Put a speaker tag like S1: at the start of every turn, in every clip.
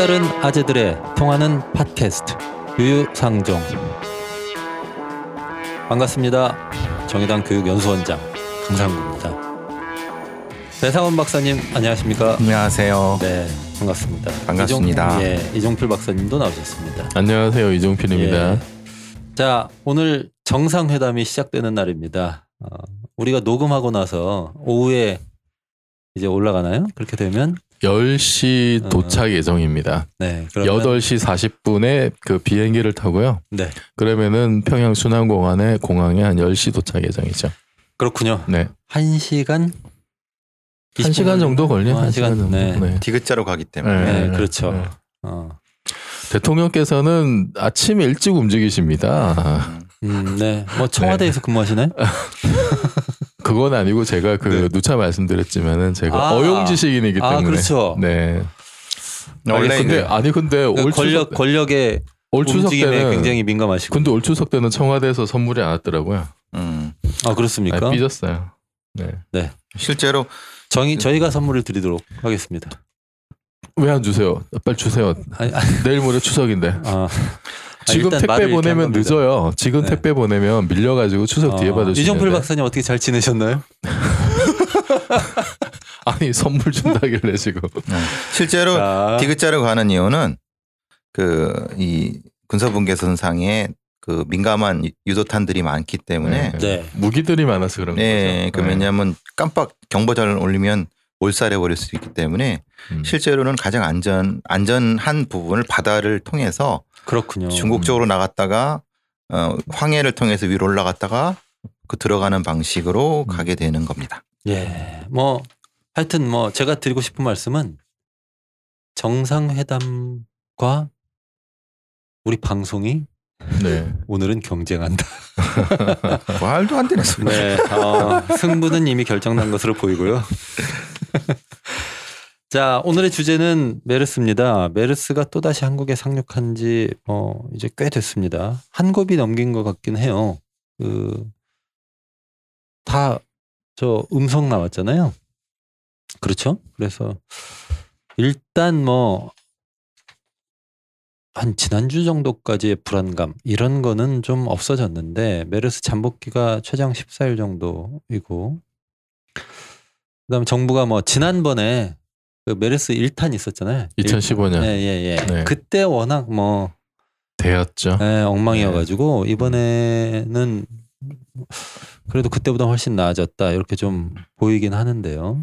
S1: 색다른 아재들의 통하는 팟캐스트 유유상종 반갑습니다. 정의당 교육연수원장 강상구입니다. 배상원 박사님 안녕하십니까?
S2: 안녕하세요.
S1: 네 반갑습니다.
S2: 반갑습니다.
S1: 이종, 예, 이종필 박사님도 나오셨습니다.
S3: 안녕하세요 이종필입니다.
S1: 예. 자 오늘 정상회담이 시작되는 날입니다. 어, 우리가 녹음하고 나서 오후에 이제 올라가나요? 그렇게 되면
S3: 10시
S1: 어.
S3: 도착 예정입니다.
S1: 네 그러면
S3: 8시 40분에 그 비행기를 타고요.
S1: 네
S3: 그러면은 평양 순환공항에 공항에 한 10시 도착 예정이죠.
S1: 그렇군요.
S3: 네.
S1: 한 시간
S3: 1시간 정도 걸려요. 한한
S1: 시간
S3: 시간 정도.
S1: 네.
S3: 네.
S2: 디귿자로 가기 때문에
S1: 네,
S3: 네,
S1: 그렇죠.
S3: 네.
S1: 어.
S3: 대통령께서는 아침 일찍 움직이십니다.
S1: 음, 네. 뭐 청와대에서 근무하시나요?
S3: 그건 아니고 제가 그
S2: 네.
S3: 누차 말씀드렸지만은 제가
S1: 아.
S3: 어용지식인이기 때문에.
S1: 아, 그렇죠.
S3: 네.
S2: 원래
S3: 근데
S2: 그-
S3: 아니 근데
S1: 그
S3: 올
S1: 권력
S3: 추석
S1: 권력의
S3: 올 추석
S1: 움직임에
S3: 때는
S1: 굉장히 민감하시고.
S3: 근데 올 추석 때는 청와대에서 선물이 안 왔더라고요.
S2: 음,
S1: 아 그렇습니까?
S3: 아, 삐졌어요. 네.
S2: 실제로
S1: 저희 저희가 선물을 드리도록 하겠습니다.
S3: 왜 안 주세요? 빨리 주세요.
S1: 아니, 아니,
S3: 내일 모레 추석인데.
S1: 아,
S3: 지금
S1: 일단
S3: 택배 보내면. 늦어요. 지금
S1: 네.
S3: 택배 보내면 밀려가지고 추석 뒤에
S1: 어,
S3: 받으시면
S1: 이종필 박사님 어떻게 잘 지내셨나요?
S3: 아니 선물 준다길래 지금.
S2: 실제로
S1: 자,
S2: 디귿자로 가는 이유는 그 이 군사분계선상에 그 민감한 유도탄들이 많기 때문에
S3: 네.
S1: 네.
S3: 무기들이 많아서 그런
S2: 네,
S3: 거죠.
S2: 그 왜냐하면 깜빡 경보전을 올리면 몰살해 버릴 수 있기 때문에
S3: 음.
S2: 실제로는 가장 안전 안전한 부분을 바다를 통해서
S1: 그렇군요.
S2: 중국 쪽으로 나갔다가 어, 황해를 통해서 위로 올라갔다가 그 들어가는 방식으로
S1: 음.
S2: 가게 되는 겁니다.
S1: 예. 뭐 하여튼 뭐 제가 드리고 싶은 말씀은 정상회담과 우리 방송이
S3: 네.
S1: 오늘은 경쟁한다.
S2: 말도 안 되는 소리.
S1: 네, 어, 승부는 이미 결정난 것으로 보이고요. 자, 오늘의 주제는 메르스입니다. 메르스가 또다시 한국에 상륙한 지, 어, 이제 꽤 됐습니다. 한 곱이 넘긴 것 같긴 해요. 그, 다, 저, 음성 나왔잖아요. 그렇죠? 그래서, 일단 뭐, 한 지난주 정도까지의 불안감 이런 거는 좀 없어졌는데 메르스 잠복기가 최장 14일 정도이고 그 다음에 정부가 뭐 지난번에 그 메르스 1탄 있었잖아요.
S3: 2015년
S1: 예예예.
S3: 네.
S1: 그때 워낙 뭐
S3: 대였죠.
S1: 예, 엉망이어가지고 이번에는 그래도 그때보다 훨씬 나아졌다 이렇게 좀 보이긴 하는데요.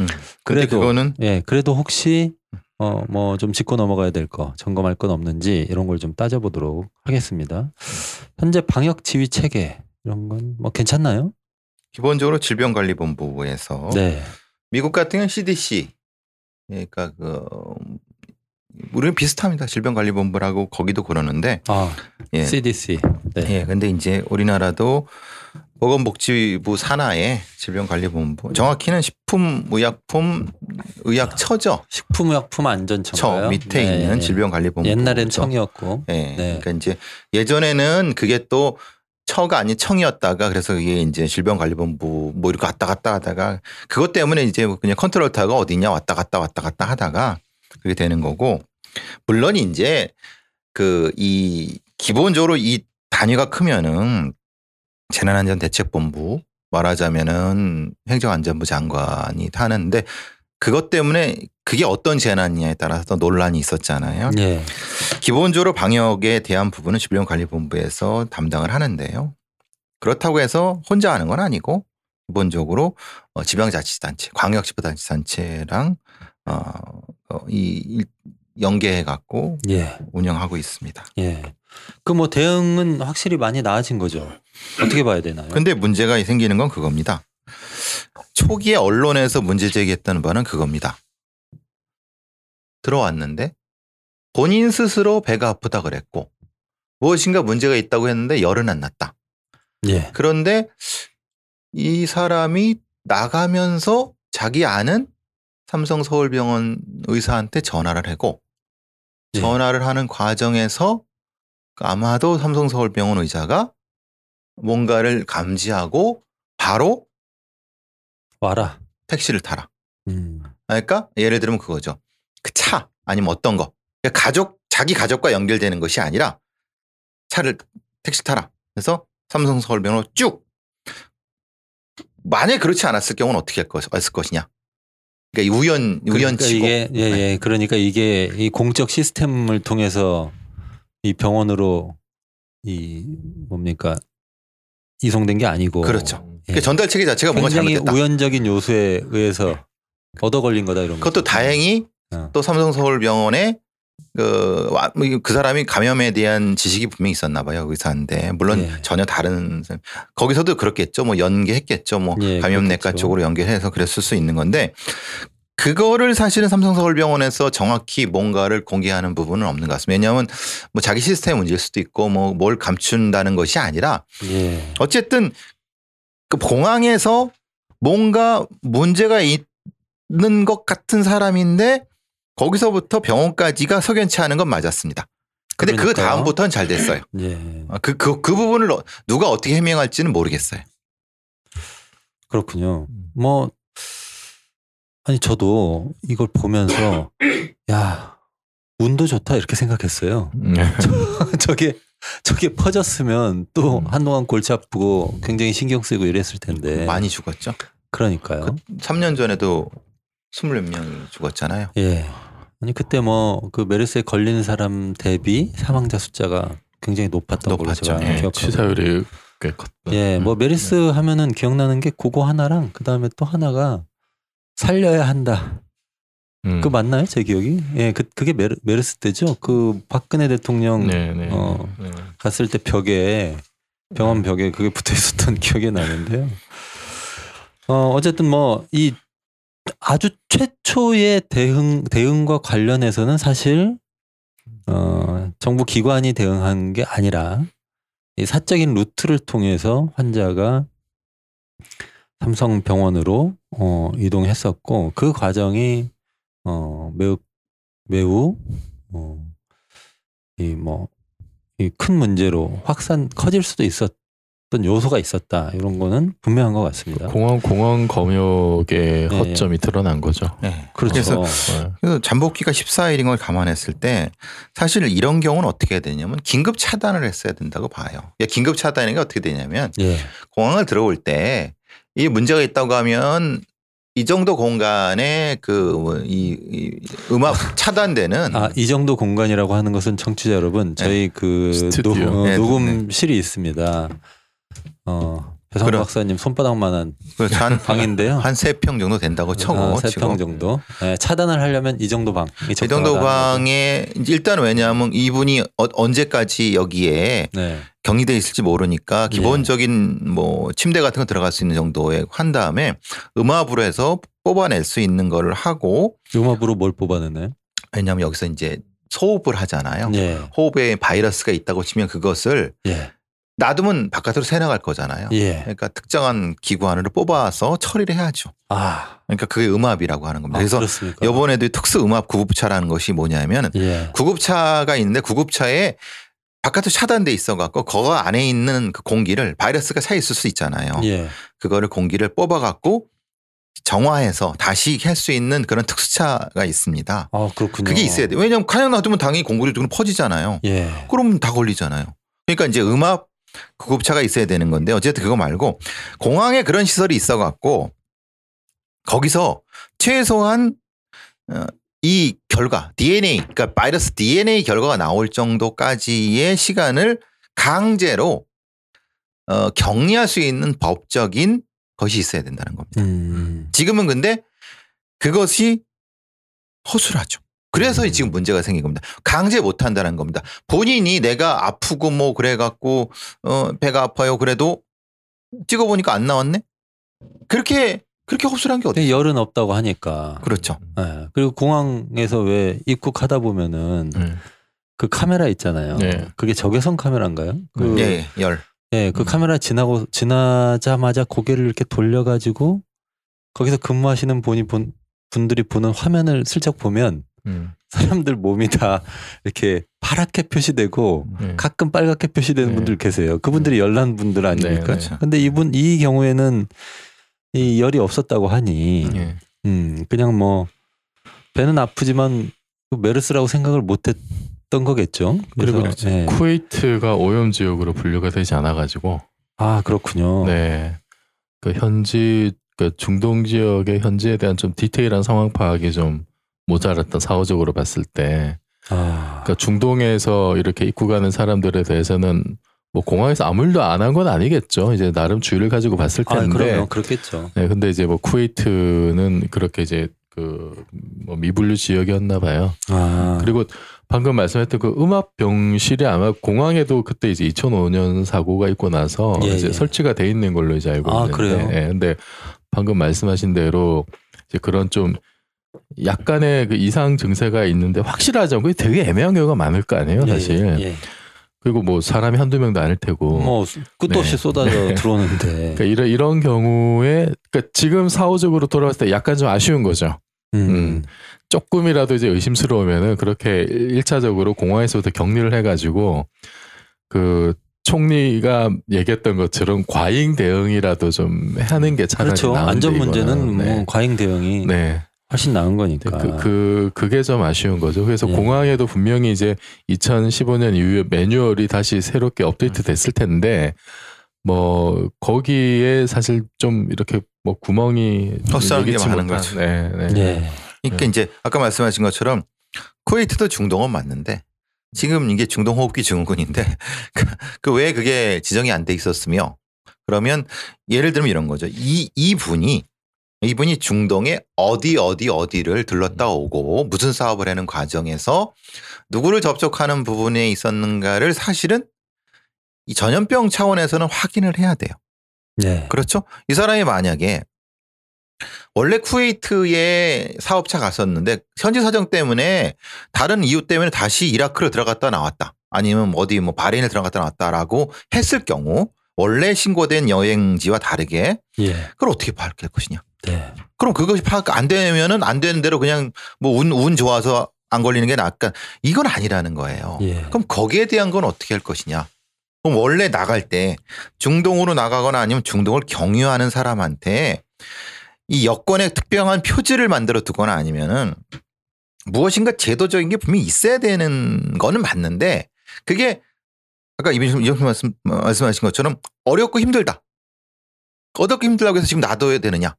S2: 음.
S1: 그래도
S2: 그거는
S1: 예, 그래도 혹시 어 뭐 좀 짚고 넘어가야 될 거, 점검할 건 없는지 이런 걸 좀 따져보도록 하겠습니다. 현재 방역 지휘 체계 이런 건 뭐 괜찮나요?
S2: 기본적으로 질병관리본부에서
S1: 네,
S2: 미국 같은 경우는 CDC 그러니까 그 우리는 비슷합니다. 질병관리본부라고 거기도 그러는데
S1: 아
S2: 예.
S1: CDC. 네,
S2: 예. 근데 이제 우리나라도 보건복지부 산하에 질병관리본부 정확히는 식품의약품 의약처죠.
S1: 식품의약품
S2: 처
S1: 안전처인가요?
S2: 밑에
S1: 네,
S2: 있는
S1: 예.
S2: 질병관리본부.
S1: 옛날엔 청이었고.
S2: 예.
S1: 네.
S2: 그러니까 이제 예전에는 그게 또 처가 아닌 청이었다가 그래서 이게 이제 질병관리본부 뭐 이렇게 왔다 갔다 하다가 그것 때문에 이제 그냥 컨트롤 타가 어디냐? 왔다 갔다 왔다 갔다 하다가 그게 되는 거고 물론 이제 그 이 기본적으로 이 단위가 크면은 재난안전대책본부 말하자면은 행정안전부 장관이 타는데 그것 때문에 그게 어떤 재난이냐에 따라서 논란이 있었잖아요.
S1: 예.
S2: 기본적으로 방역에 대한 부분은 질병관리본부에서 담당을 하는데요. 그렇다고 해서 혼자 하는 건 아니고 기본적으로 어, 지방자치단체, 광역지방자치단체랑 어, 어, 이 일- 연계해 갖고
S1: 예.
S2: 운영하고 있습니다.
S1: 예. 그 뭐 대응은 확실히 많이 나아진 거죠. 어떻게 봐야 되나요?
S2: 근데 문제가 생기는 건 그겁니다. 초기에 언론에서 문제 제기했다는 바는 그겁니다. 들어왔는데 본인 스스로 배가 아프다 그랬고 무엇인가 문제가 있다고 했는데 열은 안 났다.
S1: 예.
S2: 그런데 이 사람이 나가면서 자기 아는 삼성 서울병원 의사한테 전화를 하고
S1: 예.
S2: 전화를 하는 과정에서 아마도 삼성 서울병원 의사가 뭔가를 감지하고 바로
S1: 와라.
S2: 택시를 타라.
S1: 음.
S2: 그러니까 예를 들면 그거죠. 그 차 아니면 어떤 거 그러니까 가족 자기 가족과 연결되는 것이 아니라 차를 택시 타라. 그래서 삼성 서울병원으로 쭉 만약 그렇지 않았을 경우는 어떻게 할 것, 했을 것이냐. 그러니까 이 우연
S1: 그러니까
S2: 우연치고
S1: 이게 예, 예. 그러니까 이게 이 공적 시스템을 통해서 이 병원으로 이 뭡니까 이송된 게 아니고
S2: 그렇죠.
S1: 예.
S2: 전달 체계 자체가 뭔가
S1: 굉장히
S2: 잘못됐다.
S1: 우연적인 요소에 의해서 얻어 걸린 거다 이런 거.
S2: 그것도 다행히
S1: 어.
S2: 또 삼성서울병원에 그, 와- 뭐그 사람이 감염에 대한 지식이 분명히 있었나 봐요 의사인데 물론
S1: 예.
S2: 전혀 다른 거기서도 그렇겠죠 뭐 연계했겠죠 뭐
S1: 예,
S2: 감염내과
S1: 그렇겠죠.
S2: 쪽으로 연계해서 그랬을 수 있는 건데 그거를 사실은 삼성서울병원에서 정확히 뭔가를 공개하는 부분은 없는 것 같습니다 왜냐하면 뭐 자기 시스템 문제일 수도 있고 뭐 뭘 감춘다는 것이 아니라
S1: 예.
S2: 어쨌든 그 공항에서 뭔가 문제가 있는 것 같은 사람인데 거기서부터 병원까지가 석연치 않은 건 맞았습니다. 근데 그. 다음부터는 잘 됐어요.
S1: 예.
S2: 아, 그, 그, 그 부분을 어- 누가 어떻게 해명할지는 모르겠어요.
S1: 그렇군요. 뭐 아니 저도 이걸 보면서 야 운도 좋다 이렇게 생각했어요.
S3: 네.
S1: 저게 저게 퍼졌으면 또
S3: 음.
S1: 한동안 골치 아프고 굉장히 신경 쓰이고 이랬을 텐데.
S2: 많이 죽었죠.
S1: 그러니까요.
S2: 그 3년 전에도 스물 몇 명이 죽었잖아요.
S1: 예. 아니 그때 뭐 그 메르스에 걸린 사람 대비 사망자 숫자가 굉장히 높았던 걸로. 제가
S2: 예,
S1: 기억하고.
S3: 치사율이 꽤 컸다.
S1: 예, 뭐 메르스 하면은 기억나는 게 그거 하나랑 그 다음에 또 하나가 살려야 한다.
S3: 음.
S1: 그 맞나요? 제 기억이? 예, 그 그게 메르, 메르스 때죠. 그 박근혜 대통령
S3: 네, 네.
S1: 어.
S3: 네.
S1: 갔을 때 벽에 병원 벽에 그게 붙어 있었던 기억이 나는데요. 어 어쨌든 뭐 이 아주 최초의 대응 대응과 관련해서는 사실 어 정부 기관이 대응한 게 아니라 이 사적인 루트를 통해서 환자가 삼성 병원으로 어 이동했었고 그 과정이 어 매우 매우 어 이뭐 이 큰 문제로 확산 커질 수도 있었던 요소가 있었다 이런 거는 분명한 것 같습니다.
S3: 공항 공항 검역의
S1: 예,
S3: 허점이 드러난 거죠.
S2: 네.
S1: 그렇죠.
S2: 그래서
S3: 네.
S2: 그래서 잠복기가 14일인 걸 감안했을 때 사실 이런 경우는 어떻게 해야 되냐면 긴급 차단을 했어야 된다고 봐요. 야, 긴급 차단이 어떻게 되냐면
S1: 예,
S2: 공항을 들어올 때 이 문제가 있다고 하면 이 정도 공간에 그이 이 음악 차단되는
S1: 아 이 정도 공간이라고 하는 것은 청취자 여러분 저희 그
S3: 스튜디오.
S1: 녹, 어,
S2: 네,
S1: 녹음실이 있습니다. 어 배상
S2: 그럼-
S1: 박사님 손바닥만한
S2: 그렇죠. 한
S1: 방인데요.
S2: 한 세 평 정도 된다고 쳐고
S1: 아, 세평. 정도. 예, 차단을 하려면 이 정도 방.
S2: 이 정도 방에 일단 왜냐하면 이분이 어, 언제까지 여기에
S1: 네.
S2: 격리돼 있을지 모르니까
S1: 예.
S2: 기본적인 뭐 침대 같은 거 들어갈 수 있는 정도에 한 다음에 음압으로 해서 뽑아낼 수 있는 거를 하고
S1: 음압으로 뭘 뽑아내나요?
S2: 왜냐하면 여기서 이제 소흡을 하잖아요.
S1: 예,
S2: 호흡에 바이러스가 있다고 치면 그것을
S1: 예,
S2: 놔두면 바깥으로 새나갈 거잖아요.
S1: 예.
S2: 그러니까 특정한 기관으로 뽑아서 처리를 해야죠.
S1: 아,
S2: 그러니까 그게 음압이라고 하는 겁니다.
S1: 아,
S2: 그래서
S1: 그렇습니까?
S2: 이번에도 특수 음압 구급차라는 것이 뭐냐면
S1: 예,
S2: 구급차가 있는데 구급차에 바깥으로 차단돼 있어 갖고 그 안에 있는 그 공기를 바이러스가 차 있을 수 있잖아요.
S1: 예,
S2: 그거를 공기를 뽑아 갖고 정화해서 다시 할 수 있는 그런 특수차가 있습니다.
S1: 아 그렇군요.
S2: 그게 있어야 돼요. 왜냐하면 그냥 놔두면 당연히 공기를 좀 퍼지잖아요.
S1: 예,
S2: 그럼 다 걸리잖아요. 그러니까 이제 음압 구급차가 있어야 되는 건데 어쨌든 그거 말고 공항에 그런 시설이 있어 갖고 거기서 최소한 어, 이 결과 DNA 그러니까 바이러스 DNA 결과가 나올 정도까지의 시간을 강제로 어, 격리할 수 있는 법적인 것이 있어야 된다는 겁니다.
S1: 음,
S2: 지금은 근데 그것이 허술하죠. 그래서
S1: 음.
S2: 지금 문제가 생긴 겁니다. 강제 못 한다는 겁니다. 본인이 내가 아프고 뭐 그래 갖고 어 배가 아파요. 그래도 찍어 보니까 안 나왔네. 그렇게 그렇게 허술한 게 어디?
S1: 근데 열은 없다고 하니까.
S2: 그렇죠.
S1: 예, 그리고 공항에서 왜 입국하다 보면은
S3: 네.
S1: 그 카메라 있잖아요.
S3: 네.
S1: 그게 적외선 카메라인가요? 그,
S2: 예, 열.
S1: 예, 그
S3: 음.
S1: 카메라 지나고 지나자마자 고개를 이렇게 돌려가지고 거기서 근무하시는 분이 본 분들이 보는 화면을 슬쩍 보면
S3: 음.
S1: 사람들 몸이 다 이렇게 파랗게 표시되고
S3: 네.
S1: 가끔 빨갛게 표시되는
S3: 네.
S1: 분들 계세요. 그분들이 열난 분들 아닙니까?
S3: 네,
S2: 그렇죠.
S1: 근데 이분 이 경우에는 이 열이 없었다고 하니
S3: 예.
S1: 음, 그냥 뭐 배는 아프지만 그 메르스라고 생각을 못했던 거겠죠.
S3: 그리고
S1: 예.
S3: 쿠웨이트가 오염 지역으로 분류가 되지 않아 가지고
S1: 아 그렇군요.
S3: 네. 그 현지 그 중동 지역의 현지에 대한 좀 디테일한 상황 파악이 좀 모자랐던 사후적으로 봤을 때
S1: 아,
S3: 그러니까 중동에서 이렇게 입국하는 사람들에 대해서는 뭐 공항에서 아무 일도 안 한 건 아니겠죠. 이제 나름 주의를 가지고 봤을
S1: 아
S3: 텐데.
S1: 그럼요. 그렇겠죠.
S3: 네, 근데 이제 뭐 쿠웨이트는 그렇게 이제 그뭐 미분류 지역이었나 봐요.
S1: 아
S3: 그리고 방금 말씀했던 그 음압 병실이 아마 공항에도 그때 이제 2005년 사고가 있고 나서
S1: 예,
S3: 이제
S1: 예.
S3: 설치가 돼 있는 걸로 이제 알고
S1: 아,
S3: 있는데,
S1: 그래요?
S3: 예, 근데 방금 말씀하신 대로 이제 그런 좀 약간의 그 이상 증세가 있는데 확실하지 않고 되게 애매한 경우가 많을 거 아니에요,
S1: 예,
S3: 사실.
S1: 예, 예.
S3: 그리고 뭐 사람이 한두 명도 아닐 테고.
S1: 뭐 끝도
S3: 네.
S1: 없이 쏟아져
S3: 네.
S1: 들어오는데.
S3: 그러니까 이런 이런 경우에 그러니까 지금 사후적으로 돌아봤을 때 약간 좀 아쉬운 거죠.
S1: 음.
S3: 음. 조금이라도 이제 의심스러우면은 그렇게 일차적으로 공항에서부터 격리를 해가지고 그 총리가 얘기했던 것처럼 과잉 대응이라도 좀 하는 게 차라리
S1: 그렇죠. 안전 문제는. 뭐
S3: 네.
S1: 과잉 대응이
S3: 네.
S1: 훨씬 나은 거니까.
S3: 그, 그, 그게 좀 아쉬운 거죠. 그래서
S1: 예.
S3: 공항에도 분명히 이제 2015년 이후에 매뉴얼이 다시 새롭게 업데이트 됐을 텐데, 뭐, 거기에 사실 좀 이렇게 뭐 구멍이 좀
S2: 헛사는 게
S3: 예기치
S2: 많은 거죠.
S3: 네, 네.
S1: 예.
S2: 그러니까
S3: 네.
S2: 이제 아까 말씀하신 것처럼 쿠웨이트도 중동은 맞는데 지금 이게 중동 호흡기 증후군인데 그왜 그게 지정이 안 돼 있었으며 그러면 예를 들면 이런 거죠. 이 이 분이 이분이 중동에 어디 어디 어디를 들렀다 오고 무슨 사업을 하는 과정에서 누구를 접촉하는 부분에 있었는가를 사실은 이 전염병 차원에서는 확인을 해야 돼요.
S1: 네.
S2: 그렇죠? 이 사람이 만약에 원래 쿠웨이트에 사업차 갔었는데 현지 사정 때문에 다른 이유 때문에 다시 이라크로 들어갔다 나왔다. 아니면 뭐 어디 뭐 바레인을 들어갔다 나왔다라고 했을 경우 원래 신고된 여행지와 다르게
S1: 예.
S2: 그걸 어떻게 밝힐 것이냐.
S1: 네.
S2: 그럼 그것이 파악 안 되면은 안 되는 대로 그냥 뭐 운 운 좋아서 안 걸리는 게 낫까 이건 아니라는 거예요.
S1: 예.
S2: 그럼 거기에 대한 건 어떻게 할 것이냐? 그럼 원래 나갈 때 중동으로 나가거나 아니면 중동을 경유하는 사람한테 이 여권에 특별한 표지를 만들어 두거나 아니면은 무엇인가 제도적인 게 분명히 있어야 되는 거는 맞는데 그게 아까 이병수 이병수 말씀 말씀하신 것처럼 어렵고 힘들다. 어렵고 힘들다고 해서 지금 놔둬야 되느냐?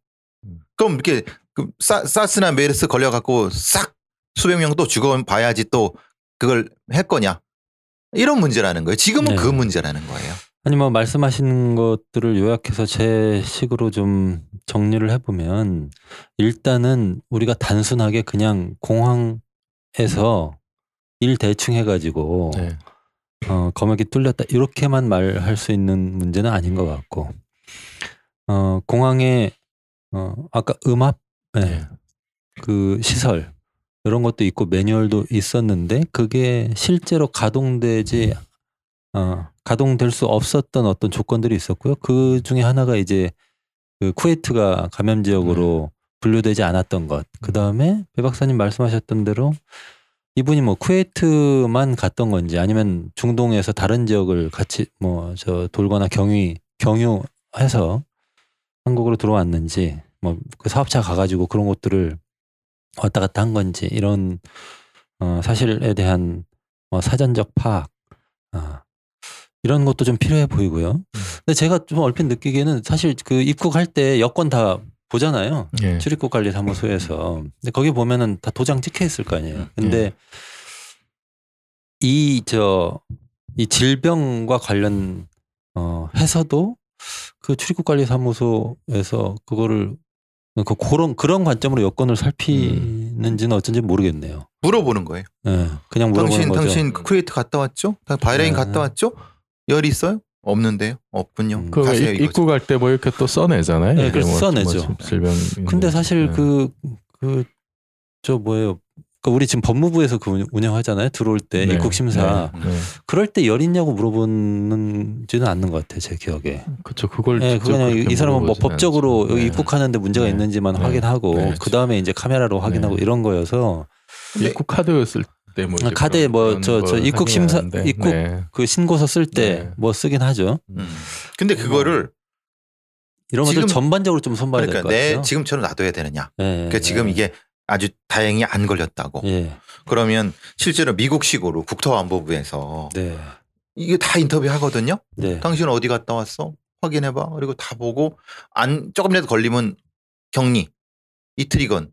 S2: 그럼 이렇게 그 사, 사스나 메르스 걸려갖고 싹 수백 명 또 죽어봐야지 또 그걸 할 거냐? 이런 문제라는 거예요. 지금은
S1: 네.
S2: 그 문제라는 거예요.
S1: 아니 뭐 말씀하신 것들을 요약해서 제 식으로 좀 정리를 해보면 일단은 우리가 단순하게 그냥 공항에서 일 대충 해가지고
S3: 네.
S1: 어, 검역이 뚫렸다 이렇게만 말할 수 있는 문제는 아닌 것 같고 어, 공항에 어, 아까 음압 네,
S3: 네.
S1: 그 시설 이런 것도 있고 매뉴얼도 있었는데 그게 실제로 가동되지 어, 가동될 수 없었던 어떤 조건들이 있었고요. 그 중에 하나가 이제 그 쿠웨이트가 감염 지역으로 분류되지 않았던 것. 그 다음에 배 박사님 말씀하셨던 대로 이분이 뭐 쿠웨이트만 갔던 건지 아니면 중동에서 다른 지역을 같이 뭐 저 돌거나 경유 경유해서 한국으로 들어왔는지 뭐 그 사업차 가가지고 그런 것들을 왔다 갔다 한 건지 이런 어, 사실에 대한 어, 사전적 파악 아, 이런 것도 좀 필요해 보이고요. 근데 제가 좀 얼핏 느끼기에는 사실 그 입국할 때 여권 다 보잖아요.
S3: 예.
S1: 출입국 관리 사무소에서. 근데 거기 보면은 다 도장 찍혀 있을 거 아니에요. 근데 이저 이 질병과 관련 어 해서도 그 출입국 관리 사무소에서 그거를 그 그런 그런 관점으로 여권을 살피는지는 어쩐지 모르겠네요.
S2: 물어보는 거예요.
S1: 예. 그냥 물어보는
S2: 당신
S1: 거죠.
S2: 당신 쿠웨이트 갔다 왔죠? 바레인
S1: 네.
S2: 갔다 왔죠? 열 있어요? 없는데요. 없군요.
S1: 음.
S3: 그
S2: 가세요 이거죠.
S3: 입국 할 때 뭐 이렇게 또 써내잖아요.
S1: 네,
S3: 뭐
S1: 써내죠.
S3: 뭐 질병.
S1: 근데 사실
S3: 네.
S1: 그그 저 뭐예요? 그 우리 지금 법무부에서 그 운- 운영하잖아요. 들어올 때
S3: 네,
S1: 입국 심사.
S3: 네, 네.
S1: 그럴 때 열 있냐고 물어보는지는 않는 것 같아요. 제 기억에.
S3: 그렇죠. 그걸
S1: 예,
S3: 직접
S1: 그냥 이 사람은 뭐 법적으로
S3: 않죠.
S1: 여기
S3: 네.
S1: 입국하는데 문제가
S3: 네.
S1: 있는지만
S3: 네.
S1: 확인하고
S3: 네,
S1: 그 다음에 이제 카메라로 확인하고
S3: 네.
S1: 이런 거여서
S3: 입국 카드였을 때뭐
S1: 아, 카드에 뭐 저- 저 입국 심사- 입국
S3: 네.
S1: 그 신고서 쓸때
S3: 네.
S1: 뭐 쓰긴 하죠.
S2: 음. 근데 그거를
S1: 이런 것들
S2: 지금-
S1: 전반적으로 좀될
S2: 그러니까 것내
S1: 같아요.
S2: 지금처럼 놔둬야 되느냐.
S1: 예,
S2: 그러니까 지금
S1: 예.
S2: 이게 아주 다행히 안 걸렸다고.
S1: 예.
S2: 그러면 실제로 미국식으로 국토안보부에서
S1: 네.
S2: 이게 다 인터뷰 하거든요.
S1: 네.
S2: 당신 어디 갔다 왔어? 확인해봐. 그리고 다 보고 안 조금이라도 걸리면 격리 이틀이건.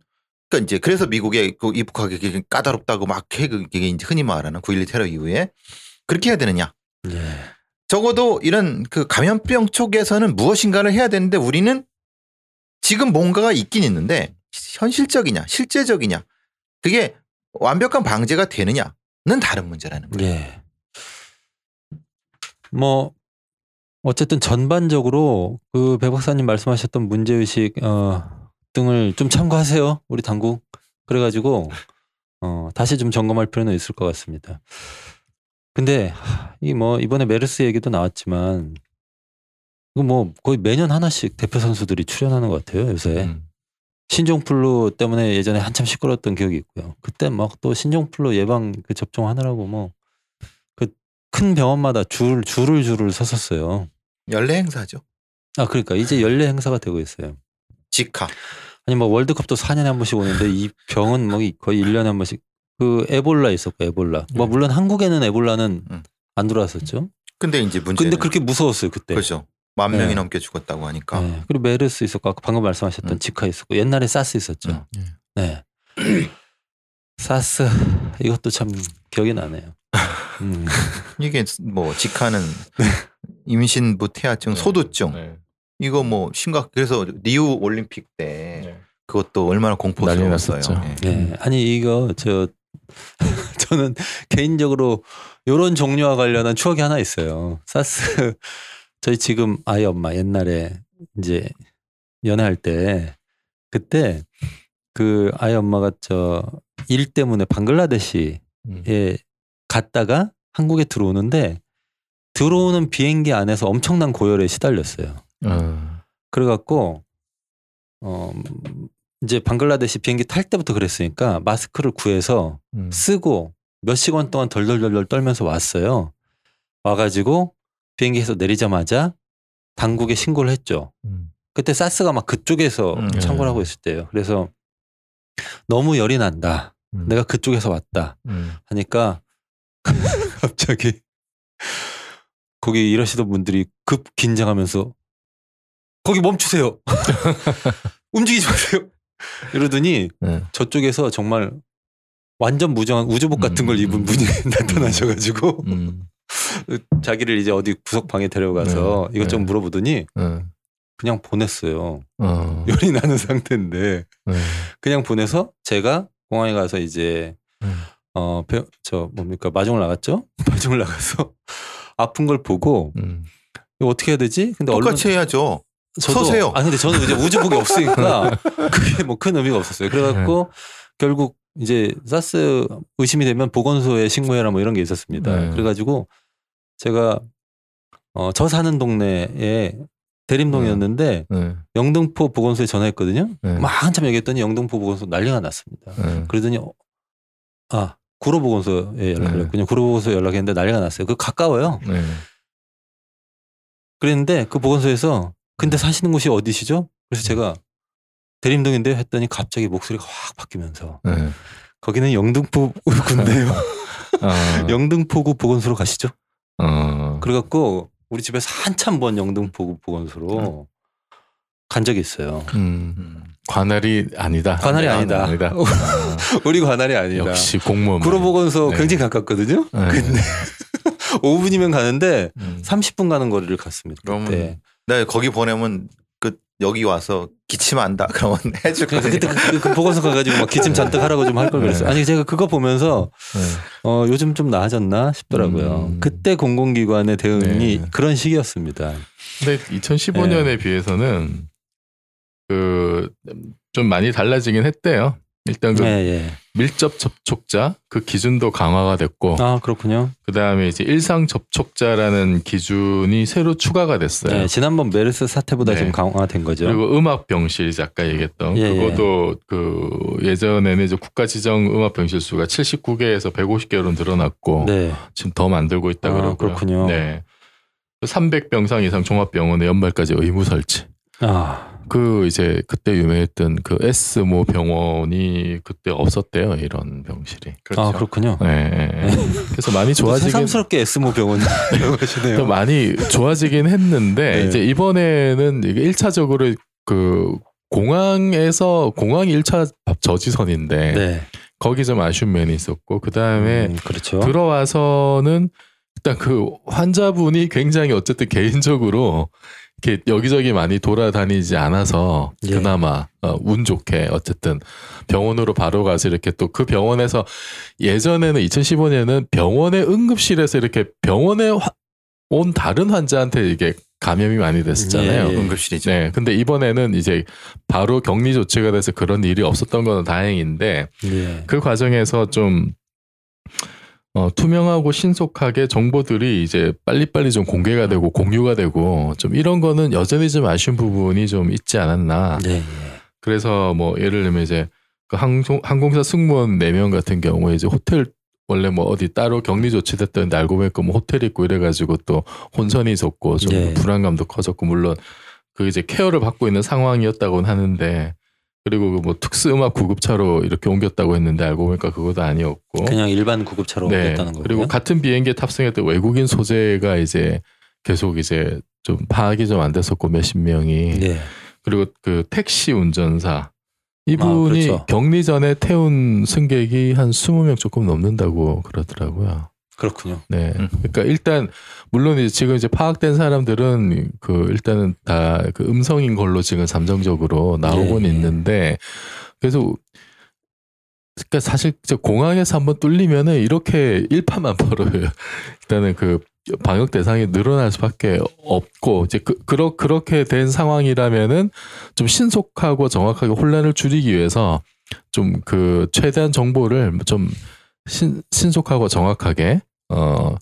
S2: 그러니까 이제 그래서 미국에 그 입국하기 까다롭다고 막 해. 그게 이제 흔히 말하는 9.11 테러 이후에 그렇게 해야 되느냐?
S1: 예.
S2: 적어도 이런 그 감염병 쪽에서는 무엇인가를 해야 되는데 우리는 지금 뭔가가 있긴 있는데 현실적이냐, 실제적이냐, 그게 완벽한 방제가 되느냐는 다른 문제라는 거예요.
S1: 예. 뭐 어쨌든 전반적으로 그 배 박사님 말씀하셨던 문제 의식 어, 등을 좀 참고하세요. 우리 당국. 그래가지고 어, 다시 좀 점검할 필요는 있을 것 같습니다. 근데 이 뭐 이번에 메르스 얘기도 나왔지만 이거 뭐 거의 매년 하나씩 대표 선수들이 출연하는 것 같아요 요새.
S3: 음.
S1: 신종플루 때문에 예전에 한참 시끄러웠던 기억이 있고요. 그때 막 또 신종플루 예방 그 접종하느라고 뭐 그 큰 병원마다 줄 줄을 줄을 섰었어요.
S2: 연례 행사죠.
S1: 아 그러니까 이제 연례 행사가 되고 있어요.
S2: 직하.
S1: 아니 뭐 월드컵도 4년에 한 번씩 오는데 이 병은 뭐 거의 1년에 한 번씩 그 에볼라 있었고 에볼라. 뭐
S3: 네.
S1: 물론 한국에는 에볼라는
S2: 음.
S1: 안 들어왔었죠.
S2: 근데 이제 문제는
S1: 근데 그렇게 무서웠어요 그때.
S2: 그렇죠. 만 명이
S1: 네.
S2: 넘게 죽었다고 하니까.
S1: 네. 그리고 메르스 있었고 아까 방금 말씀하셨던
S2: 음.
S1: 지카 있었고 옛날에 사스 있었죠.
S2: 음.
S1: 네. 사스 이것도 참 기억이 나네요. 음.
S2: 이게 뭐 직하는 임신부 태아증,
S3: 네.
S2: 소두증
S3: 네.
S2: 이거 뭐 심각. 그래서 리우 올림픽 때
S3: 네.
S2: 그것도 얼마나 공포스러웠어요. 예.
S1: 네. 아니 이거 저 저는 개인적으로 요런 종류와 관련한 추억이 하나 있어요. 사스 저희 지금 아이 엄마 옛날에 이제 연애할 때 그때 그 아이 엄마가 저 일 때문에 방글라데시에
S3: 음.
S1: 갔다가 한국에 들어오는데 들어오는 비행기 안에서 엄청난 고열에 시달렸어요.
S3: 어.
S1: 그래갖고 어 음, 이제 방글라데시 비행기 탈 때부터 그랬으니까 마스크를 구해서
S3: 음.
S1: 쓰고 몇 시간 동안 덜덜덜덜 떨면서 왔어요. 와가지고 비행기에서 내리자마자 당국에 신고를 했죠.
S3: 음.
S1: 그때 사스가 막 그쪽에서
S2: 음.
S1: 창궐 하고
S3: 네.
S1: 있을 때예요. 그래서 너무 열이 난다.
S3: 음.
S1: 내가 그쪽에서 왔다
S3: 음.
S1: 하니까 갑자기 거기 일하시던 분들이 급 긴장하면서 거기 멈추세요. 움직이지 마세요. 이러더니
S3: 네.
S1: 저쪽에서 정말 완전 무정한 우주복 같은 걸
S3: 음,
S1: 입은
S3: 음,
S1: 분이 나타나셔가지고
S3: 음.
S1: 자기를 이제 어디 구석방에 데려가서
S3: 네,
S1: 이것 좀
S3: 네.
S1: 물어보더니
S3: 어.
S1: 그냥 보냈어요.
S3: 어.
S1: 열이 나는 상태인데
S3: 네.
S1: 그냥 보내서 제가 공항에 가서 이제
S3: 음.
S1: 어, 배- 저 뭡니까 마중을 나갔죠? 마중을 나가서 아픈 걸 보고
S3: 음.
S1: 이거 어떻게 해야 되지? 근데
S2: 똑같이 해야죠.
S1: 저도-
S2: 서세요.
S1: 아 근데 저는 이제 우주복이 없으니까 그게 뭐 큰 의미가 없었어요. 그래갖고 결국 이제 사스 의심이 되면 보건소에 신고해라 뭐 이런 게 있었습니다.
S3: 네.
S1: 그래가지고 제가 어, 저 사는 동네에 대림동이었는데
S3: 네.
S1: 영등포 보건소에 전화했거든요.
S3: 네.
S1: 막 한참 얘기했더니 영등포 보건소 난리가 났습니다.
S3: 네.
S1: 그러더니 어, 아 구로 보건소에 연락을
S3: 네.
S1: 했군요. 구로 보건소에 연락했는데 난리가 났어요. 그 가까워요.
S3: 네.
S1: 그랬는데 그 보건소에서 근데 사시는 곳이 어디시죠? 그래서 제가 대림동인데 했더니 갑자기 목소리가 확 바뀌면서
S3: 네.
S1: 거기는 영등포구인데요.
S3: 어.
S1: 영등포구 보건소로 가시죠.
S3: 어.
S1: 그래갖고 우리 집에서 한참 먼 영등포구 보건소로 간 적이 있어요.
S3: 음.
S2: 음.
S3: 관할이 아니다.
S1: 관할이 아니다.
S3: 아니다.
S1: 우리 관할이 아니다.
S3: 역시 공무원.
S1: 구로 보건소
S3: 네.
S1: 굉장히 가깝거든요.
S3: 네.
S1: 근데 5분이면 가는데
S3: 음.
S1: 30분 가는 거리를 갔습니다.
S2: 그러면. 네, 거기 보내면 그 여기 와서 기침한다 그러면 해줄
S1: 그러니까
S2: 거예요.
S1: 그때 그, 그 보건소 가가지고 막 기침 잔뜩 하라고 좀 할 걸 그랬어요.
S3: 네.
S1: 아니 제가 그거 보면서
S3: 네.
S1: 어, 요즘 좀 나아졌나 싶더라고요.
S3: 음.
S1: 그때 공공기관의 대응이
S3: 네.
S1: 그런 시기였습니다.
S3: 근데 2015년에 비해서는 그 좀 많이 달라지긴 했대요. 일단 그
S1: 네, 예.
S3: 밀접 접촉자 그 기준도 강화가 됐고
S1: 아 그렇군요.
S3: 그 다음에 이제 일상 접촉자라는 기준이 새로 추가가 됐어요.
S1: 네, 지난번 메르스 사태보다
S3: 네.
S1: 좀 강화된 거죠.
S3: 그리고 음악 병실 이제 아까 얘기했던
S1: 예,
S3: 그것도 그 예전에는 이제 국가 지정 음악 병실 수가 79개에서 150개로 늘어났고
S1: 네,
S3: 지금 더 만들고 있다
S1: 아,
S3: 그러고요.
S1: 그렇군요.
S3: 네. 300병상 이상 종합병원에 연말까지 의무 설치.
S1: 아
S3: 그 이제 그때 유명했던 그 S 모 병원이 그때 없었대요 이런 병실이.
S1: 아 그렇군요.
S3: 네, 네, 네. 그래서 많이 좋아지긴
S1: 새삼스럽게 에스모 병원 이용하시네요.
S3: 또 많이 좋아지긴 했는데
S1: 네.
S3: 이제 이번에는 이게 1차적으로 그 공항에서 공항 1차 저지선인데
S1: 네.
S3: 거기 좀 아쉬운 면이 있었고 그 다음에
S1: 음, 그렇죠.
S3: 들어와서는 일단 그 환자분이 굉장히 어쨌든 개인적으로 이렇게 여기저기 많이 돌아다니지 않아서
S1: 예.
S3: 그나마 어, 운 좋게 어쨌든 병원으로 바로 가서 이렇게 또 그 병원에서 예전에는 2015년에는 병원의 응급실에서 이렇게 병원에 화- 온 다른 환자한테 이게 감염이 많이 됐었잖아요.
S1: 예, 예.
S2: 응급실이죠.
S3: 네, 근데 이번에는 이제 바로 격리 조치가 돼서 그런 일이 없었던 건 다행인데
S1: 예.
S3: 그 과정에서 좀 어, 투명하고 신속하게 정보들이 이제 빨리빨리 좀 공개가 되고 공유가 되고 좀 이런 거는 여전히 좀 아쉬운 부분이 좀 있지 않았나.
S1: 네. 예.
S3: 그래서 뭐 예를 들면 이제 그 항공, 항공사 승무원 4명 같은 경우에 이제 호텔 원래 뭐 어디 따로 격리 조치됐던데 알고 보니까 뭐 호텔 있고 이래가지고 또 혼선이 있었고 좀
S1: 예.
S3: 불안감도 커졌고 물론 그 이제 케어를 받고 있는 상황이었다고는 하는데 그리고 그 뭐 특수 음악 구급차로 이렇게 옮겼다고 했는데 알고 보니까 그것도 아니었고
S1: 그냥 일반 구급차로
S3: 네.
S1: 옮겼다는 거고요.
S3: 그리고 같은 비행기에 탑승했던 외국인 소재가 이제 계속 이제 좀 파악이 좀 안 됐었고 몇십 명이
S1: 네.
S3: 그리고 그 택시 운전사 이분이
S1: 그렇죠.
S3: 격리 전에 태운 승객이 한 20명 조금 넘는다고 그러더라고요.
S1: 그렇군요.
S3: 네.
S2: 음.
S3: 그러니까 일단 물론 이제 지금 이제 파악된 사람들은 그 일단은 다 그 음성인 걸로 지금 잠정적으로 나오곤
S1: 예, 예.
S3: 있는데 그래서 그러니까 사실 저 공항에서 한번 뚫리면은 이렇게 일파만 벌어요. 일단은 그 방역 대상이 늘어날 수밖에 없고 이제 그, 그러, 그렇게 된 상황이라면은 좀 신속하고 정확하게 혼란을 줄이기 위해서 좀 그 최대한 정보를 좀 신, 신속하고 정확하게 어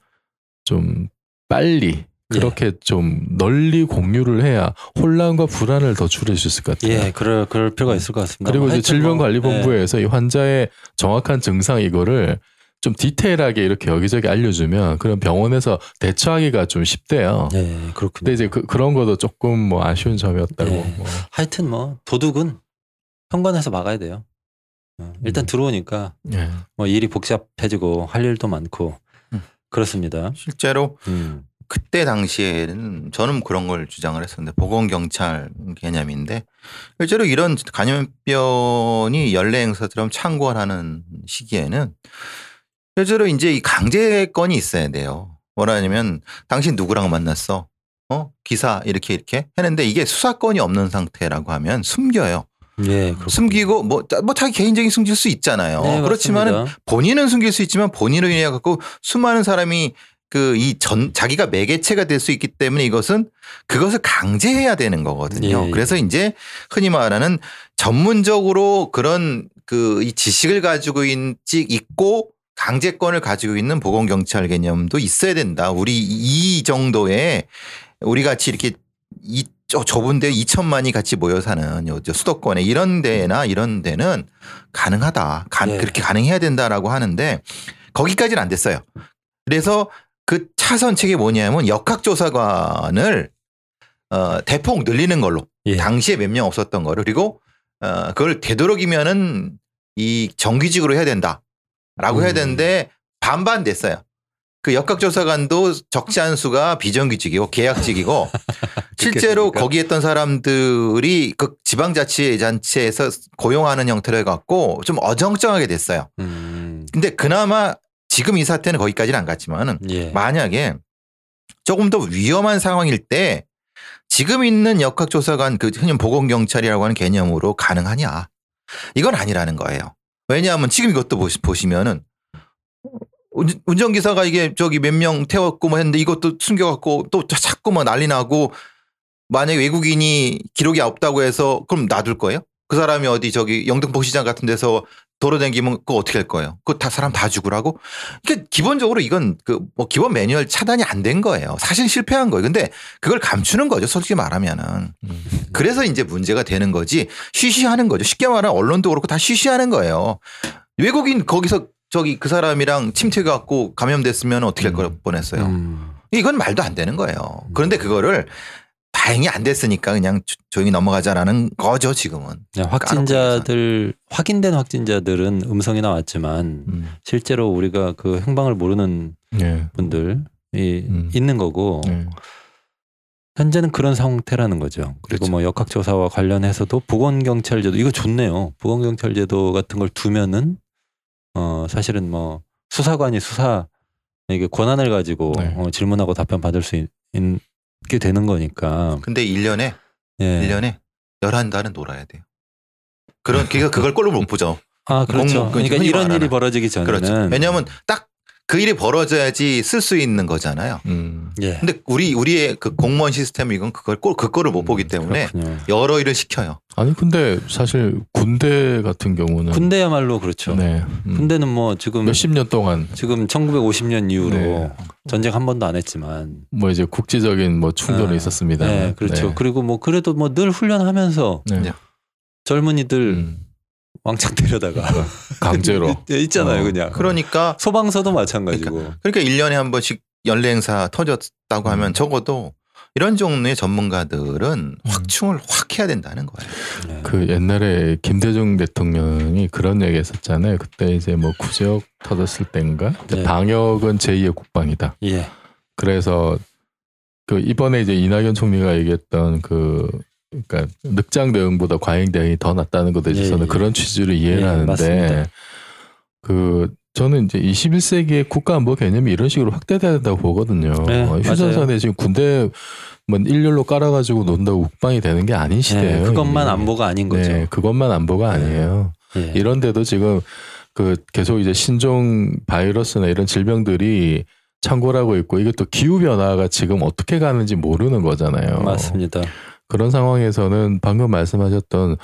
S3: 좀 빨리 그렇게 좀 널리 공유를 해야 혼란과 불안을 더 줄일 수 있을 것 같아요.
S1: 예, 그럴 그럴 필요가 있을 것 같습니다.
S3: 그리고 이제
S1: 뭐,
S3: 질병관리본부에서 이 환자의 정확한 증상 이거를 좀 디테일하게 이렇게 여기저기 알려주면 그런 병원에서 대처하기가 좀 쉽대요.
S1: 예, 예, 그렇군요.
S3: 근데 이제 그, 그런 것도 조금 뭐 아쉬운 점이었다고.
S1: 네.
S3: 뭐.
S1: 하여튼 뭐 도둑은 현관에서 막아야 돼요. 어, 일단
S3: 음.
S1: 들어오니까
S3: 예.
S1: 뭐 일이 복잡해지고 할 일도 많고
S2: 음.
S1: 그렇습니다.
S2: 실제로
S1: 음.
S2: 그때 당시에는 저는 그런 걸 주장을 했었는데 보건 경찰 개념인데 실제로 이런 감염병이 연례 행사처럼 창궐하는 시기에는 실제로 이제 이 강제건이 있어야 돼요. 뭐라냐면 당신 누구랑 만났어? 어? 기사 이렇게 이렇게 했는데 이게 수사건이 없는 상태라고 하면 숨겨요.
S1: 예, 그렇군요.
S2: 숨기고 뭐, 뭐 자기 개인적인 숨길 수 있잖아요.
S1: 네,
S2: 그렇지만은. 본인은 숨길 수 있지만 본인으로 인해 갖고 수많은 사람이 그 이 전 자기가 매개체가 될 수 있기 때문에 이것은 그것을 강제해야 되는 거거든요.
S1: 예, 예.
S2: 그래서 이제 흔히 말하는 전문적으로 그런 그 이 지식을 가지고 있지 있고 강제권을 가지고 있는 보건경찰 개념도 있어야 된다. 우리 이 정도의 우리 같이 이렇게 이 저- 좁은 데 2천만이 같이 모여 사는 요- 저 수도권에 이런 데나 이런 데는 가능하다. 가,
S1: 네.
S2: 그렇게 가능해야 된다라고 하는데 거기까지는 안 됐어요. 그래서 그 차선책이 뭐냐면 역학조사관을 어, 대폭 늘리는 걸로
S1: 예.
S2: 당시에 몇 명 없었던 거를 그리고 어, 그걸 되도록이면은 이 정규직으로 해야 된다라고 해야
S1: 음.
S2: 되는데 반반 됐어요. 그 역학조사관도 적지 않은 수가 비정규직이고 계약직이고 실제로? 거기 있던 사람들이 그 지방자치단체에서 고용하는 형태를 갖고 좀 어정쩡하게 됐어요.
S1: 음,
S2: 근데 그나마 지금 이 사태는 거기까지는 안 갔지만은
S1: 예.
S2: 만약에 조금 더 위험한 상황일 때 지금 있는 역학조사관 그 흔히 보건경찰이라고 하는 개념으로 가능하냐? 이건 아니라는 거예요. 왜냐하면 지금 이것도 보시, 보시면은 운- 운전기사가 이게 저기 몇 명 태웠고 뭐 했는데 이것도 숨겨갖고 또 자꾸 뭐 난리 나고 만약에 외국인이 기록이 없다고 해서 그럼 놔둘 거예요? 그 사람이 어디 저기 영등포 시장 같은 데서 돌아다니면 그거 어떻게 할 거예요? 그거 다 사람 다 죽으라고? 그러니까 기본적으로 이건 그 뭐 기본 매뉴얼 차단이 안 된 거예요. 사실 실패한 거예요. 근데 그걸 감추는 거죠. 솔직히 말하면은.
S3: 음.
S2: 그래서 이제 문제가 되는 거지 쉬쉬하는 거죠. 쉽게 말하면 언론도 그렇고 다 쉬쉬하는 거예요. 외국인 거기서 저기 그 사람이랑 침투해 갖고 감염됐으면 어떻게 할
S3: 음.
S2: 걸 뻔했어요.
S1: 음,
S2: 이건 말도 안 되는 거예요. 그런데 그거를 다행히 안 됐으니까 그냥 조- 조용히 넘어가자라는 거죠 지금은.
S1: 네, 확진자들 확인된 확진자들은 음성이 나왔지만
S3: 음.
S1: 실제로 우리가 그 행방을 모르는
S3: 예.
S1: 분들이
S3: 음.
S1: 있는 거고
S3: 예.
S1: 현재는 그런 상태라는 거죠. 그리고
S2: 그렇죠.
S1: 뭐 역학조사와 관련해서도 보건경찰제도 이거 좋네요. 보건경찰제도 같은 걸 두면은 어 사실은 뭐 수사관이 수사 이게 권한을 가지고
S3: 네.
S1: 어, 질문하고 답변 받을 수 있, 게 되는 거니까.
S2: 근데 1년에
S1: 예.
S2: 1년에 11달은 놀아야 돼요. 그런 그러니까 그걸 꼴로 못 보죠.
S1: 아 그렇죠.
S2: 공무-
S1: 그러니까 이런 일이
S2: 말하는.
S1: 벌어지기 전에는
S2: 그렇죠. 왜냐하면 딱 그 일이 벌어져야지 쓸 수 있는 거잖아요.
S3: 음.
S1: 예.
S2: 근데 우리 우리의 그 공무원 시스템 이건 그걸 꼴 그거를 못 보기 때문에
S1: 그렇군요.
S2: 여러 일을 시켜요.
S3: 아니 근데 사실 군대 같은 경우는
S1: 군대야말로 그렇죠.
S3: 네. 음.
S1: 군대는 뭐 지금
S3: 몇십 년 동안
S1: 지금 1950년 이후로
S3: 네.
S1: 전쟁 한 번도 안 했지만
S3: 뭐 이제 국제적인 뭐 충돌이
S1: 네.
S3: 있었습니다.
S1: 네, 그렇죠. 그리고 뭐 그래도 뭐 늘 훈련하면서
S3: 네.
S2: 네.
S1: 젊은이들
S3: 음.
S1: 왕창 데려다가
S3: 강제로
S1: 예, 있잖아요,
S3: 어.
S1: 그냥.
S2: 그러니까
S1: 소방서도 마찬가지고.
S2: 그러니까 1년에 한 번씩 연례 행사 터졌다고 하면
S3: 음.
S2: 적어도 이런 종류의 전문가들은 확충을 확 해야 된다는 거예요.
S1: 네.
S3: 그 옛날에 김대중 대통령이 그런 얘기 했었잖아요. 그때 이제 뭐 구제역 터졌을 때인가
S1: 네.
S3: 방역은 제2의 국방이다.
S1: 예.
S3: 그래서 그 이번에 이제 이낙연 총리가 얘기했던 그 그러니까 늑장 대응보다 과잉 대응이 더 낫다는 것에 있어서는
S1: 예, 예.
S3: 그런 취지로 이해를
S1: 예,
S3: 하는데
S1: 맞습니다.
S3: 그 저는 이제 21세기의 국가안보 개념이 이런 식으로 확대돼야 된다고 보거든요.
S1: 네,
S3: 어, 휴전선에 지금 군대 뭐 일렬로 깔아가지고 논다고 국방이 되는 게 아닌 시대예요.
S1: 네, 그것만
S3: 이게.
S1: 안보가 아닌 거죠.
S3: 네, 그것만 안보가
S1: 네.
S3: 아니에요.
S1: 예.
S3: 이런데도 지금 그 계속 이제 신종 바이러스나 이런 질병들이 창궐하고 있고 이게 또 기후 변화가 지금 어떻게 가는지 모르는 거잖아요.
S1: 맞습니다.
S3: 그런 상황에서는 방금 말씀하셨던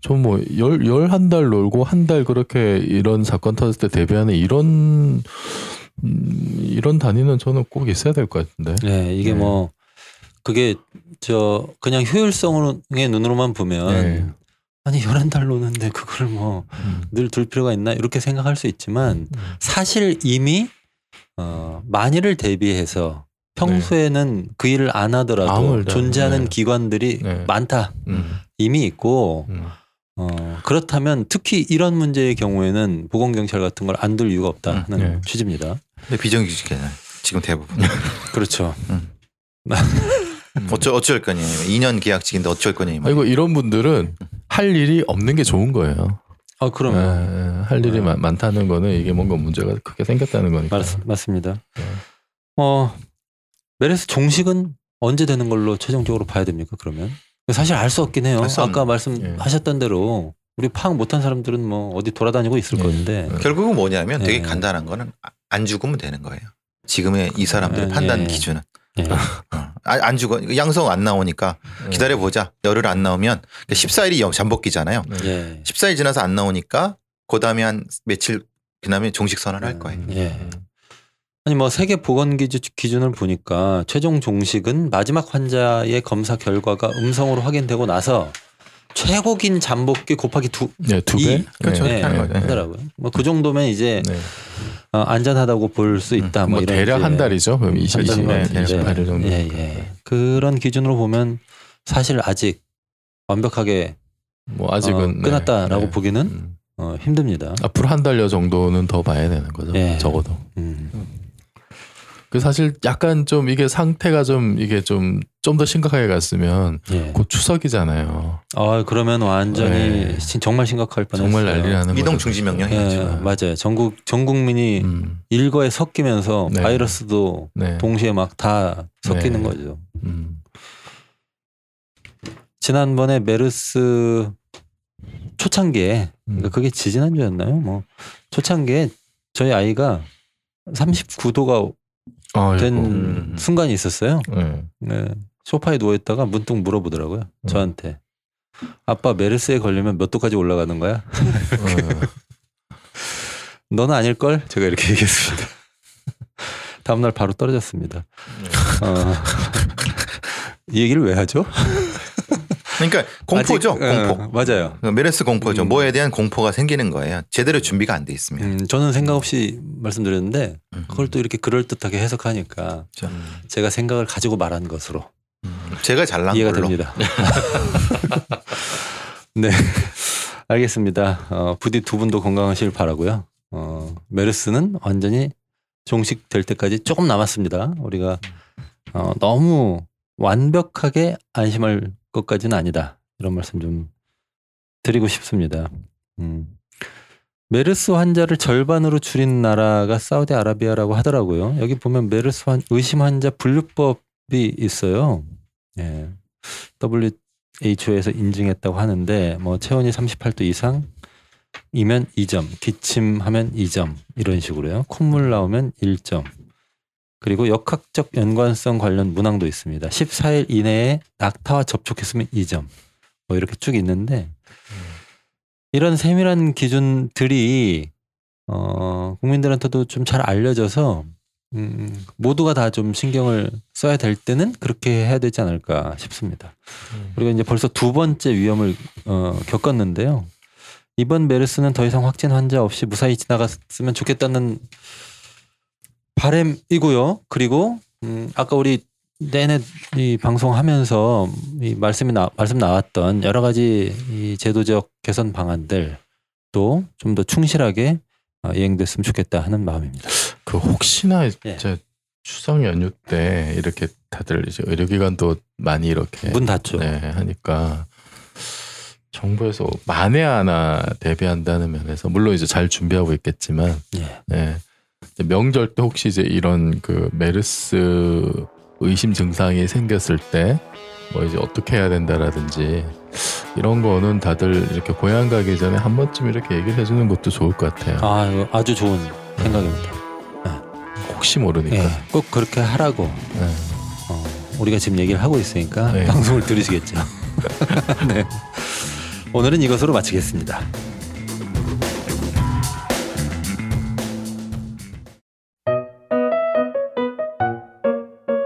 S3: 좀 뭐 열 열 한 달 놀고 한 달 그렇게 이런 사건 터졌을 때 대비하는 이런 음, 이런 단위는 저는 꼭 있어야 될 것 같은데.
S1: 네, 이게
S3: 네.
S1: 뭐 그게 저 그냥 효율성의 눈으로만 보면
S3: 네.
S1: 아니 11달 노는데 그걸 뭐늘
S3: 음.
S1: 둘 필요가 있나 이렇게 생각할 수 있지만 사실 이미 어 만일을 대비해서 평소에는 그 일을 안 하더라도
S3: 아무래도,
S1: 존재하는
S3: 네.
S1: 기관들이
S3: 네.
S1: 많다
S3: 음,
S1: 이미 있고
S3: 음.
S1: 어 그렇다면 특히 이런 문제의 경우에는 보건경찰 같은 걸 안 둘 이유가 없다는
S3: 음, 네.
S1: 취지입니다.
S2: 근데 비정규직이잖아요. 지금 대부분.
S1: 그렇죠.
S2: 어쩔 어쩔 거니. 2년 계약직인데 어쩔 거니.
S3: 아이고 이런 분들은 할 일이 없는 게 좋은 거예요.
S1: 아 그럼
S3: 예, 할 일이
S1: 네.
S3: 많, 많다는 거는 이게 뭔가 문제가 크게 생겼다는 거니까.
S1: 맞, 맞습니다.
S3: 네.
S1: 어 메르스 종식은 언제 되는 걸로 최종적으로 봐야 됩니까? 그러면 사실 알 수 없긴 해요. 아까 말씀하셨던 대로 우리 파악 못한 사람들은 뭐 어디 돌아다니고 있을
S3: 네.
S1: 건데
S3: 네.
S2: 결국은 뭐냐면 되게
S1: 네.
S2: 간단한 거는 안 죽으면 되는 거예요. 지금의 이 사람들의
S1: 네,
S2: 판단
S1: 네.
S2: 기준은
S1: 예.
S2: 어, 안, 안 죽어 양성 안 나오니까
S3: 네.
S2: 기다려 보자. 열흘 안 나오면 14일이 잠복기잖아요.
S3: 네.
S1: 예.
S2: 14일 지나서 안 나오니까 그다음에 한 며칠 지나면 종식 선언할 거예요.
S1: 예. 아니 뭐 세계 보건 기준 기준을 보니까 최종 종식은 마지막 환자의 검사 결과가 음성으로 확인되고 나서 최고 긴 잠복기 곱하기 두
S3: 네, 두
S1: 이-
S3: 배.
S2: 그렇죠.
S1: 네,
S2: 하는 거죠.
S1: 하더라고요. 뭐 그 정도면 이제
S3: 네.
S1: 어, 안전하다고 볼 수 있다. 뭐,
S3: 뭐
S1: 이런
S3: 대략 한 달이죠. 그럼
S1: 한 달인 것
S3: 20,
S1: 같은데.
S3: 28일 정도.
S1: 예, 예. 그런 기준으로 보면 사실 아직 완벽하게
S3: 뭐 아직은
S1: 어, 끝났다라고
S3: 네.
S1: 보기는
S3: 음.
S1: 어, 힘듭니다.
S3: 앞으로 한 달여 정도는 더 봐야 되는 거죠.
S1: 예.
S3: 적어도.
S1: 음.
S3: 그 사실 약간 좀 이게 상태가 좀 이게 좀 좀 더 심각하게 갔으면
S1: 예.
S3: 곧 추석이잖아요.
S1: 아 그러면 완전히
S3: 네.
S1: 시- 정말 심각할 뻔했어요.
S3: 정말 난리 나는
S2: 이동
S3: 거죠.
S2: 중지 명령
S1: 예,
S2: 해야죠.
S1: 맞아요. 전국 전 국민이
S3: 음,
S1: 일거에 섞이면서
S3: 네.
S1: 바이러스도
S3: 네.
S1: 동시에 막 다 섞이는
S3: 네.
S1: 거죠.
S3: 음.
S1: 지난번에 메르스 초창기에 그러니까
S3: 음.
S1: 그게 지지난주였나요? 뭐 초창기에 저희 아이가 39도가 된
S2: 음.
S1: 순간이 있었어요.
S3: 네.
S1: 네. 소파에 누워 있다가 문득 물어보더라고요.
S3: 음.
S1: 저한테 아빠 메르스에 걸리면 몇 도까지 올라가는 거야?
S3: 어,
S1: 너는 아닐 걸? 제가 이렇게 얘기했습니다. 다음날 바로 떨어졌습니다. 어. 이 얘기를 왜 하죠?
S2: 그러니까 공포죠.
S1: 아직- 어,
S2: 공포.
S1: 맞아요.
S2: 메르스 공포죠.
S1: 음.
S2: 뭐에 대한 공포가 생기는 거예요. 제대로 준비가 안 돼 있으면.
S1: 음, 저는 생각 없이 말씀드렸는데
S2: 음.
S1: 그걸 또 이렇게 그럴 듯하게 해석하니까
S2: 그렇죠.
S1: 제가 생각을 가지고 말한 것으로
S2: 음. 제가 잘난
S1: 이해가
S2: 걸로.
S1: 됩니다. 네. 알겠습니다. 어, 부디 두 분도 건강하시길 바라고요. 어, 메르스는 완전히 종식될 때까지 조금 남았습니다. 우리가 어, 너무 완벽하게 안심할 것까지는 아니다. 이런 말씀 좀 드리고 싶습니다. 음. 메르스 환자를 절반으로 줄인 나라가 사우디아라비아라고 하더라고요. 여기 보면 메르스 환, 의심 환자 분류법이 있어요. 예. WHO에서 인증했다고 하는데 뭐 체온이 38도 이상 이면 2점, 기침하면 2점 이런 식으로요. 콧물 나오면 1점. 그리고 역학적 연관성 관련 문항도 있습니다. 14일 이내에 낙타와 접촉했으면 2점. 뭐 이렇게 쭉 있는데 이런 세밀한 기준들이 어 국민들한테도 좀 잘 알려져서 음 모두가 다 좀 신경을 써야 될 때는 그렇게 해야 되지 않을까 싶습니다. 우리가 이제 벌써 두 번째 위험을 어 겪었는데요. 이번 메르스는 더 이상 확진 환자 없이 무사히 지나갔으면 좋겠다는 바램이고요. 그리고 음 아까 우리 내내 이 방송하면서 이 말씀이 나 말씀 나왔던 여러 가지 이 제도적 개선 방안들 또 좀 더 충실하게 어, 이행됐으면 좋겠다 하는 마음입니다.
S3: 그 혹시나
S1: 예.
S3: 이제 추석 연휴 때 이렇게 다들 이제 의료기관도 많이 이렇게
S1: 문 닫죠.
S3: 네, 하니까 정부에서 만에 하나 대비한다는 면에서 물론 이제 잘 준비하고 있겠지만
S1: 예.
S3: 네. 명절 때 혹시 이제 이런 그 메르스 의심 증상이 생겼을 때 뭐 이제 어떻게 해야 된다라든지 이런 거는 다들 이렇게 고향 가기 전에 한 번쯤 이렇게 얘기를 해주는 것도 좋을 것 같아요.
S1: 아 아주 좋은 생각입니다.
S3: 혹시 모르니까.
S1: 예. 꼭 그렇게 하라고
S3: 네.
S1: 어, 우리가 지금 얘기를 하고 있으니까
S3: 네.
S1: 방송을 들으시겠죠. 네. 오늘은 이것으로 마치겠습니다.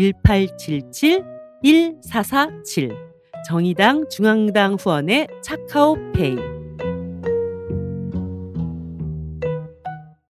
S4: 1877 1447 정의당 중앙당 후원의 차카오페이